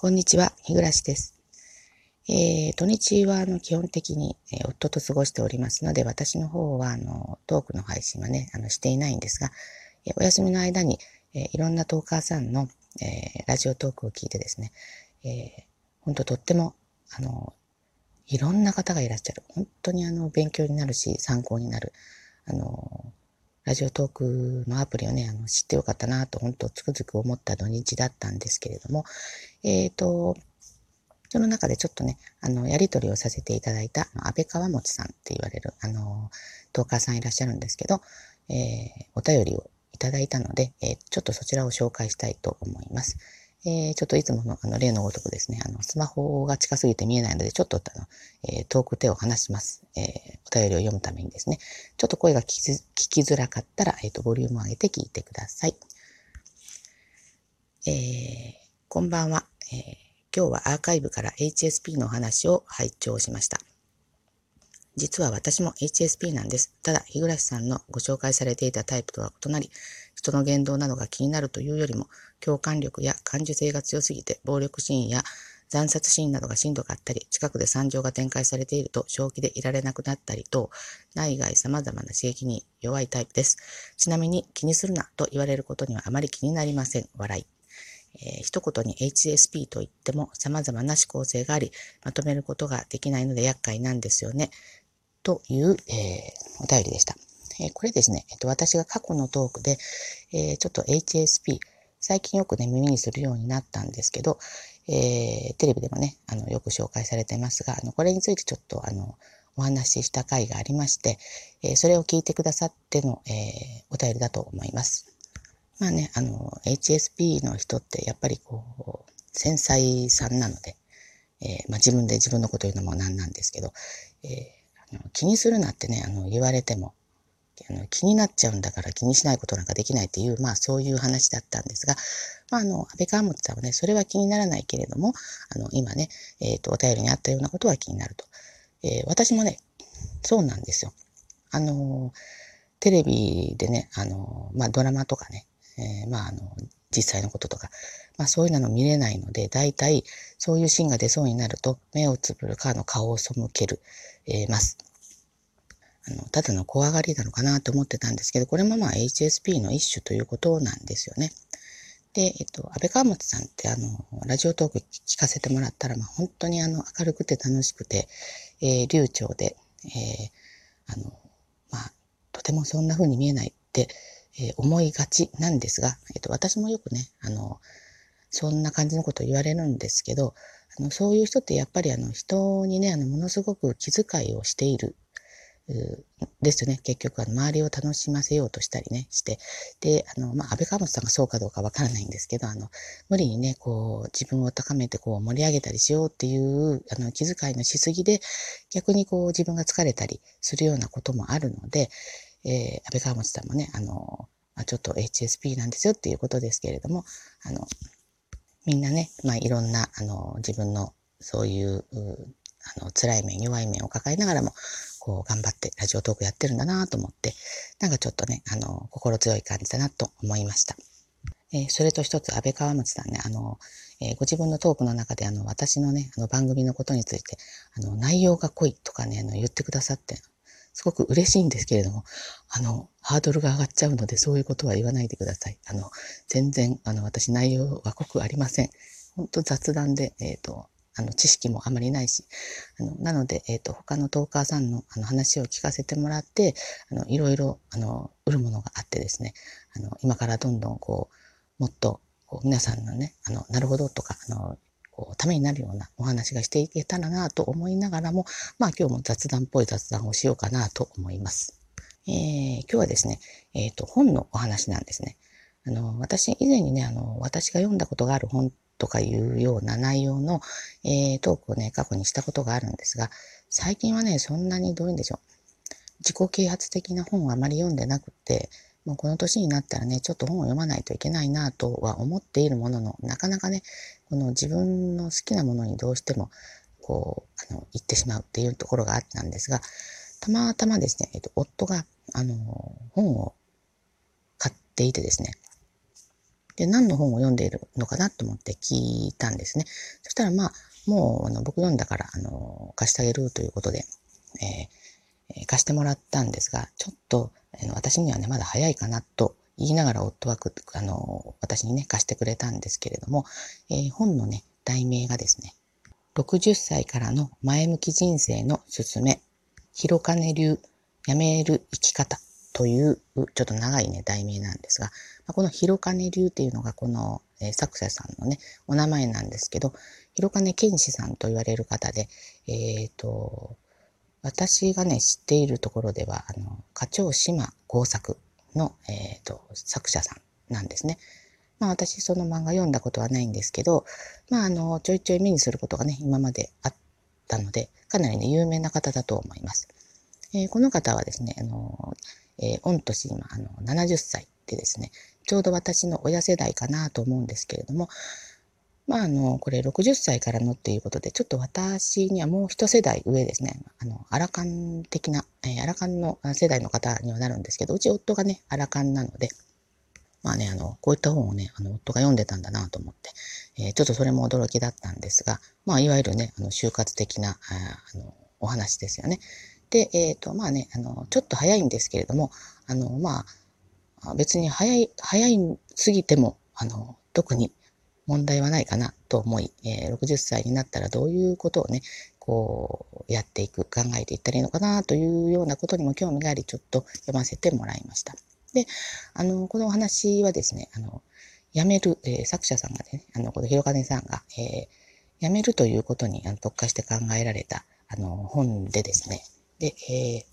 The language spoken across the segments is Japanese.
こんにちは、日暮です。えー、土日はあの基本的に、えー、夫と過ごしておりますので、私の方はあのトークの配信はね、あのしていないんですが、えー、お休みの間に、えー、いろんなトーカーさんの、えー、ラジオトークを聞いてですね、えー、本当とっても、あの、いろんな方がいらっしゃる。本当にあの、勉強になるし、参考になる。あの、ラジオトークのアプリをね、あの知ってよかったなと、本当つくづく思った土日だったんですけれども、えっ、ー、と、その中でちょっとね、あの、やりとりをさせていただいた、安倍川持さんって言われる、あの、トーカーさんいらっしゃるんですけど、えー、お便りをいただいたので、えー、ちょっとそちらを紹介したいと思います。えー、ちょっといつものあの例のごとくですね、あの、スマホが近すぎて見えないので、ちょっとあの、えー、遠く手を離します。えー、お便りを読むためにですね、ちょっと声が聞き聞きづらかったら、えっ、と、ボリュームを上げて聞いてください。えー、こんばんは、えー。今日はアーカイブから HSP のお話を拝聴しました。実は私も HSP なんです。ただ、日暮さんのご紹介されていたタイプとは異なり、人の言動などが気になるというよりも、共感力や感受性が強すぎて、暴力シーンや惨殺シーンなどがしんどかったり、近くで惨状が展開されていると正気でいられなくなったりと、内外様々な刺激に弱いタイプです。ちなみに気にするなと言われることにはあまり気になりません。笑い。えー、一言に HSP と言っても様々な思考性があり、まとめることができないので厄介なんですよね。という、えー、お便りでした。え、これですね、えっと、私が過去のトークで、えちょっと HSP、最近よくね、耳にするようになったんですけど、えテレビでもね、あの、よく紹介されてますが、あの、これについてちょっと、あの、お話しした回がありまして、えそれを聞いてくださっての、えお便りだと思います。まあね、あの、HSP の人ってやっぱりこう、繊細さんなので、えまあ、自分で自分のこと言うのもなんなんですけど、えあの気にするなってね、あの、言われても、あの気になっちゃうんだから気にしないことなんかできないっていう、まあそういう話だったんですが、まああの、安倍川本さんはね、それは気にならないけれども、あの、今ね、えっ、ー、と、お便りにあったようなことは気になると。えー、私もね、そうなんですよ。あの、テレビでね、あの、まあドラマとかね、えー、まああの、実際のこととか、まあそういうの見れないので、大体そういうシーンが出そうになると、目をつぶるかの顔を背ける、えー、ます。あの、ただの怖がりなのかなと思ってたんですけど、これもまあ HSP の一種ということなんですよね。で、えっと、安倍川本さんってあの、ラジオトーク聞かせてもらったら、まあ本当にあの、明るくて楽しくて、えー、流暢で、えー、あの、まあ、とてもそんな風に見えないって、えー、思いがちなんですが、えっと、私もよくね、あの、そんな感じのことを言われるんですけど、あの、そういう人ってやっぱりあの、人にね、あの、ものすごく気遣いをしているですよね。結局、あの、周りを楽しませようとしたりね、して。で、あの、まあ、安倍川本さんがそうかどうかわからないんですけど、あの、無理にね、こう、自分を高めて、こう、盛り上げたりしようっていう、あの、気遣いのしすぎで、逆にこう、自分が疲れたりするようなこともあるので、えー、安倍川本さんもね、あの、まあ、ちょっと HSP なんですよっていうことですけれども、あの、みんなね、まあ、いろんな、あの、自分の、そういう、あの、辛い面、弱い面を抱えながらも、こう、頑張ってラジオトークやってるんだなと思って、なんかちょっとね、あの、心強い感じだなと思いました。えー、それと一つ、安倍川町さんね、あの、えー、ご自分のトークの中で、あの、私のね、あの、番組のことについて、あの、内容が濃いとかね、あの、言ってくださって、すごく嬉しいんですけれども、あの、ハードルが上がっちゃうので、そういうことは言わないでください。あの、全然、あの、私内容は濃くありません。本当雑談で、えっ、ー、と、あの、知識もあまりないし、あの、なので、えっ、ー、と、他のトーカーさんのあの話を聞かせてもらって、あの、いろいろ、あの、売るものがあってですね、あの、今からどんどん、こう、もっと、こう、皆さんのね、あの、なるほどとか、あの、こう、ためになるようなお話がしていけたらなと思いながらも、まあ今日も雑談っぽい雑談をしようかなと思います。えー、今日はですね、えっ、ー、と、本のお話なんですね。あの、私、以前にね、あの、私が読んだことがある本とかいうような内容の、えー、トークをね、過去にしたことがあるんですが、最近はね、そんなにどういうんでしょう。自己啓発的な本をあまり読んでなくて、もうこの年になったらね、ちょっと本を読まないといけないなとは思っているものの、なかなかね、この自分の好きなものにどうしても、こう、あの、行ってしまうっていうところがあったんですが、たまたまですね、えっと、夫が、あの、本を買っていてですね、で、何の本を読んでいるのかなと思って聞いたんですね。そしたら、まあ、もう、あの、僕読んだから、あの、貸してあげるということで、えー、貸してもらったんですが、ちょっと、私にはね、まだ早いかなと言いながら夫はあの、私にね、貸してくれたんですけれども、えー、本のね、題名がですね、60歳からの前向き人生のすすめ、広金流、やめる生き方という、ちょっと長いね、題名なんですが、この広金流っていうのがこの、えー、作者さんのね、お名前なんですけど、広金健志さんと言われる方で、えっ、ー、と、私がね、知っているところでは、あの、課長島工作の、えっ、ー、と、作者さんなんですね。まあ私その漫画読んだことはないんですけど、まああの、ちょいちょい目にすることがね、今まであったので、かなりね、有名な方だと思います。えー、この方はですね、あの、えー、御年今、あの、70歳でですね、ちょうど私の親世代かなと思うんですけれども、まあ、あの、これ60歳からのっていうことで、ちょっと私にはもう一世代上ですね。あの、アラカン的な、えー、アラカンの世代の方にはなるんですけど、うち夫がね、アラカンなので、まあね、あの、こういった本をね、あの、夫が読んでたんだなと思って、えー、ちょっとそれも驚きだったんですが、まあ、いわゆるね、あの、就活的な、ああの、お話ですよね。で、えっ、ー、と、まあね、あの、ちょっと早いんですけれども、あの、まあ、別に早い、早いすぎても、あの、特に問題はないかなと思い、えー、60歳になったらどういうことをね、こう、やっていく、考えていったらいいのかなというようなことにも興味があり、ちょっと読ませてもらいました。で、あの、このお話はですね、あの、辞める、えー、作者さんがね、あの、この広金さんが、えー、辞めるということにあの特化して考えられた、あの、本でですね、で、え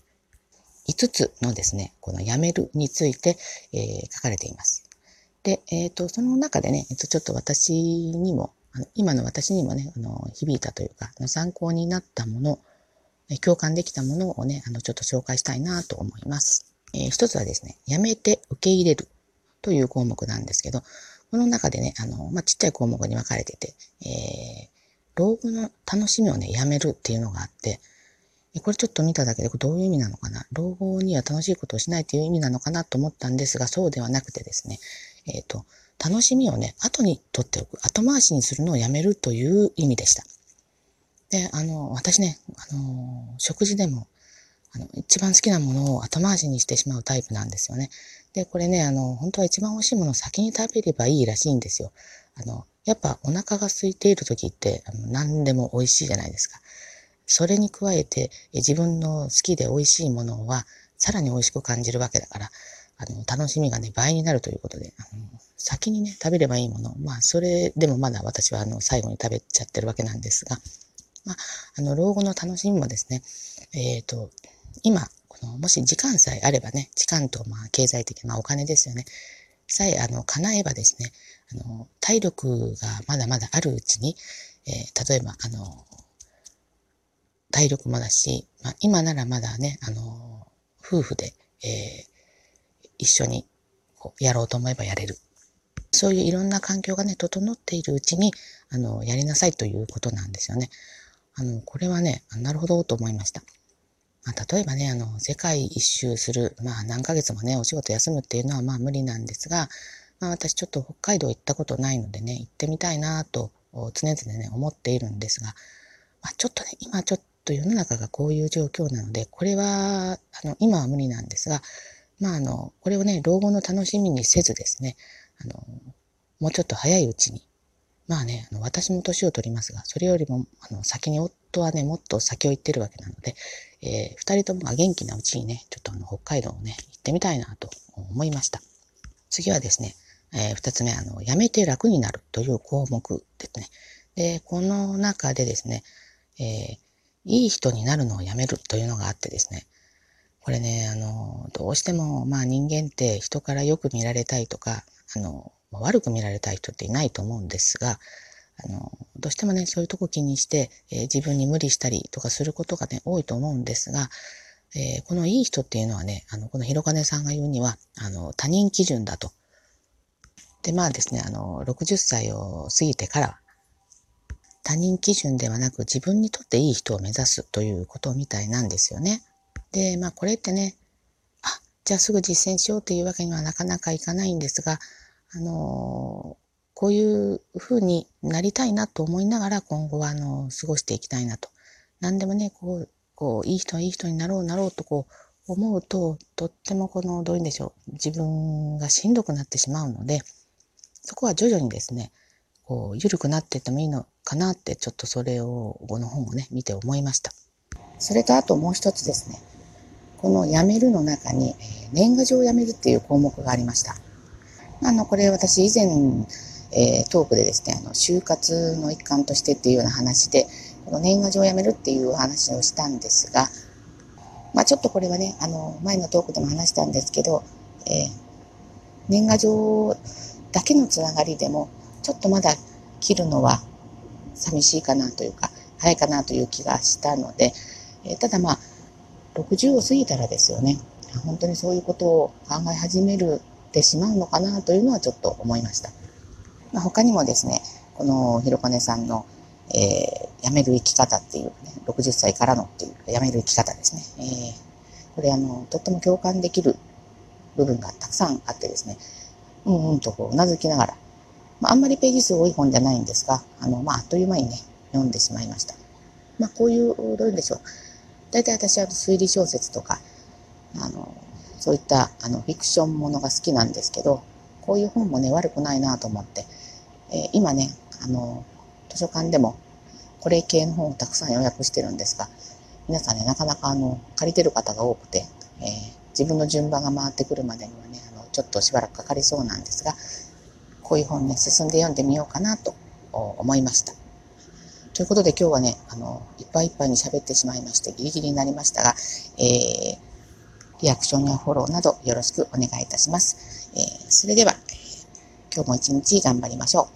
ー、5つのですね、この辞めるについて、えー、書かれています。で、えっ、ー、と、その中でね、えっ、と、ちょっと私にも、あの今の私にもね、あの、響いたというか、参考になったもの、共感できたものをね、あの、ちょっと紹介したいなと思います。えー、一つはですね、やめて受け入れるという項目なんですけど、この中でね、あの、まあ、ちっちゃい項目に分かれてて、えー、老後の楽しみをね、やめるっていうのがあって、これちょっと見ただけでどういう意味なのかな？老後には楽しいことをしないという意味なのかなと思ったんですが、そうではなくてですね、えっ、ー、と、楽しみをね、後に取っておく、後回しにするのをやめるという意味でした。で、あの、私ね、あの、食事でも、あの、一番好きなものを後回しにしてしまうタイプなんですよね。で、これね、あの、本当は一番美味しいものを先に食べればいいらしいんですよ。あの、やっぱお腹が空いている時って、あの何でも美味しいじゃないですか。それに加えて、自分の好きで美味しいものは、さらに美味しく感じるわけだから、あの、楽しみがね、倍になるということで、あの、先にね、食べればいいもの。まあ、それでもまだ私は、あの、最後に食べちゃってるわけなんですが、まあ、あの、老後の楽しみもですね、えっ、ー、と、今、この、もし時間さえあればね、時間と、まあ、経済的、まあ、お金ですよね。さえ、あの、叶えばですね、あの、体力がまだまだあるうちに、えー、例えば、あの、体力もだし、まあ、今ならまだね、あの、夫婦で、えー、一緒にこうやろうと思えばやれる。そういういろんな環境がね、整っているうちに、あの、やりなさいということなんですよね。あの、これはね、なるほどと思いました。まあ、例えばね、あの、世界一周する、まあ何ヶ月もね、お仕事休むっていうのはまあ無理なんですが、まあ私ちょっと北海道行ったことないのでね、行ってみたいなと常々ね、思っているんですが、まあちょっとね、今ちょっと世の中がこういう状況なので、これは、あの、今は無理なんですが、まあ、あの、これをね、老後の楽しみにせずですね、あの、もうちょっと早いうちに、まあね、あの私も年を取りますが、それよりも、あの、先に夫はね、もっと先を行ってるわけなので、えー、二人ともが元気なうちにね、ちょっとあの、北海道をね、行ってみたいなと思いました。次はですね、えー、二つ目、あの、やめて楽になるという項目ですね。で、この中でですね、えー、いい人になるのをやめるというのがあってですね、これね、あの、どうしても、まあ人間って人からよく見られたいとか、あの、悪く見られたい人っていないと思うんですが、あの、どうしてもね、そういうとこ気にして、えー、自分に無理したりとかすることがね、多いと思うんですが、えー、このいい人っていうのはね、あの、この広金さんが言うには、あの、他人基準だと。で、まあですね、あの、60歳を過ぎてから、他人基準ではなく自分にとっていい人を目指すということみたいなんですよね。で、まあこれってね、あ、じゃあすぐ実践しようっていうわけにはなかなかいかないんですが、あのこういう風になりたいなと思いながら今後はあの過ごしていきたいなと。何でもね、こう、こう、いい人はいい人になろうなろうとこう思うと、とってもこの、どういうんでしょう、自分がしんどくなってしまうので、そこは徐々にですね、こう、緩くなっていってもいいのかなって、ちょっとそれを、この本をね、見て思いました。それとあともう一つですね、この辞めるの中に、え年賀状を辞めるっていう項目がありました。あの、これ私以前、えー、トークでですね、あの、就活の一環としてっていうような話で、この年賀状を辞めるっていう話をしたんですが、まあちょっとこれはね、あの、前のトークでも話したんですけど、えー、年賀状だけのつながりでも、ちょっとまだ切るのは寂しいかなというか、早いかなという気がしたので、えー、ただまあ、60を過ぎたらですよね、本当にそういうことを考え始めるてしまうのかなというのはちょっと思いました。まあ、他にもですね、このひろこねさんの、えー、辞める生き方っていうね、60歳からのっていう辞める生き方ですね。えー、これあの、とっても共感できる部分がたくさんあってですね、うんうんとこ、うなずきながら、まあ、あんまりページ数多い本じゃないんですが、あの、まあ、あっという間にね、読んでしまいました。まあ、こういう、どういうんでしょう。大体私は推理小説とか、あの、そういったあのフィクションものが好きなんですけど、こういう本もね、悪くないなと思って、えー、今ね、あの、図書館でもこれ系の本をたくさん予約してるんですが、皆さんね、なかなかあの、借りてる方が多くて、えー、自分の順番が回ってくるまでにはね、あの、ちょっとしばらくかかりそうなんですが、こういう本ね、進んで読んでみようかなと思いました。ということで今日はね、あの、いっぱいいっぱいに喋ってしまいまして、ギリギリになりましたが、えー、リアクションやフォローなどよろしくお願いいたします。えー、それでは、今日も一日頑張りましょう。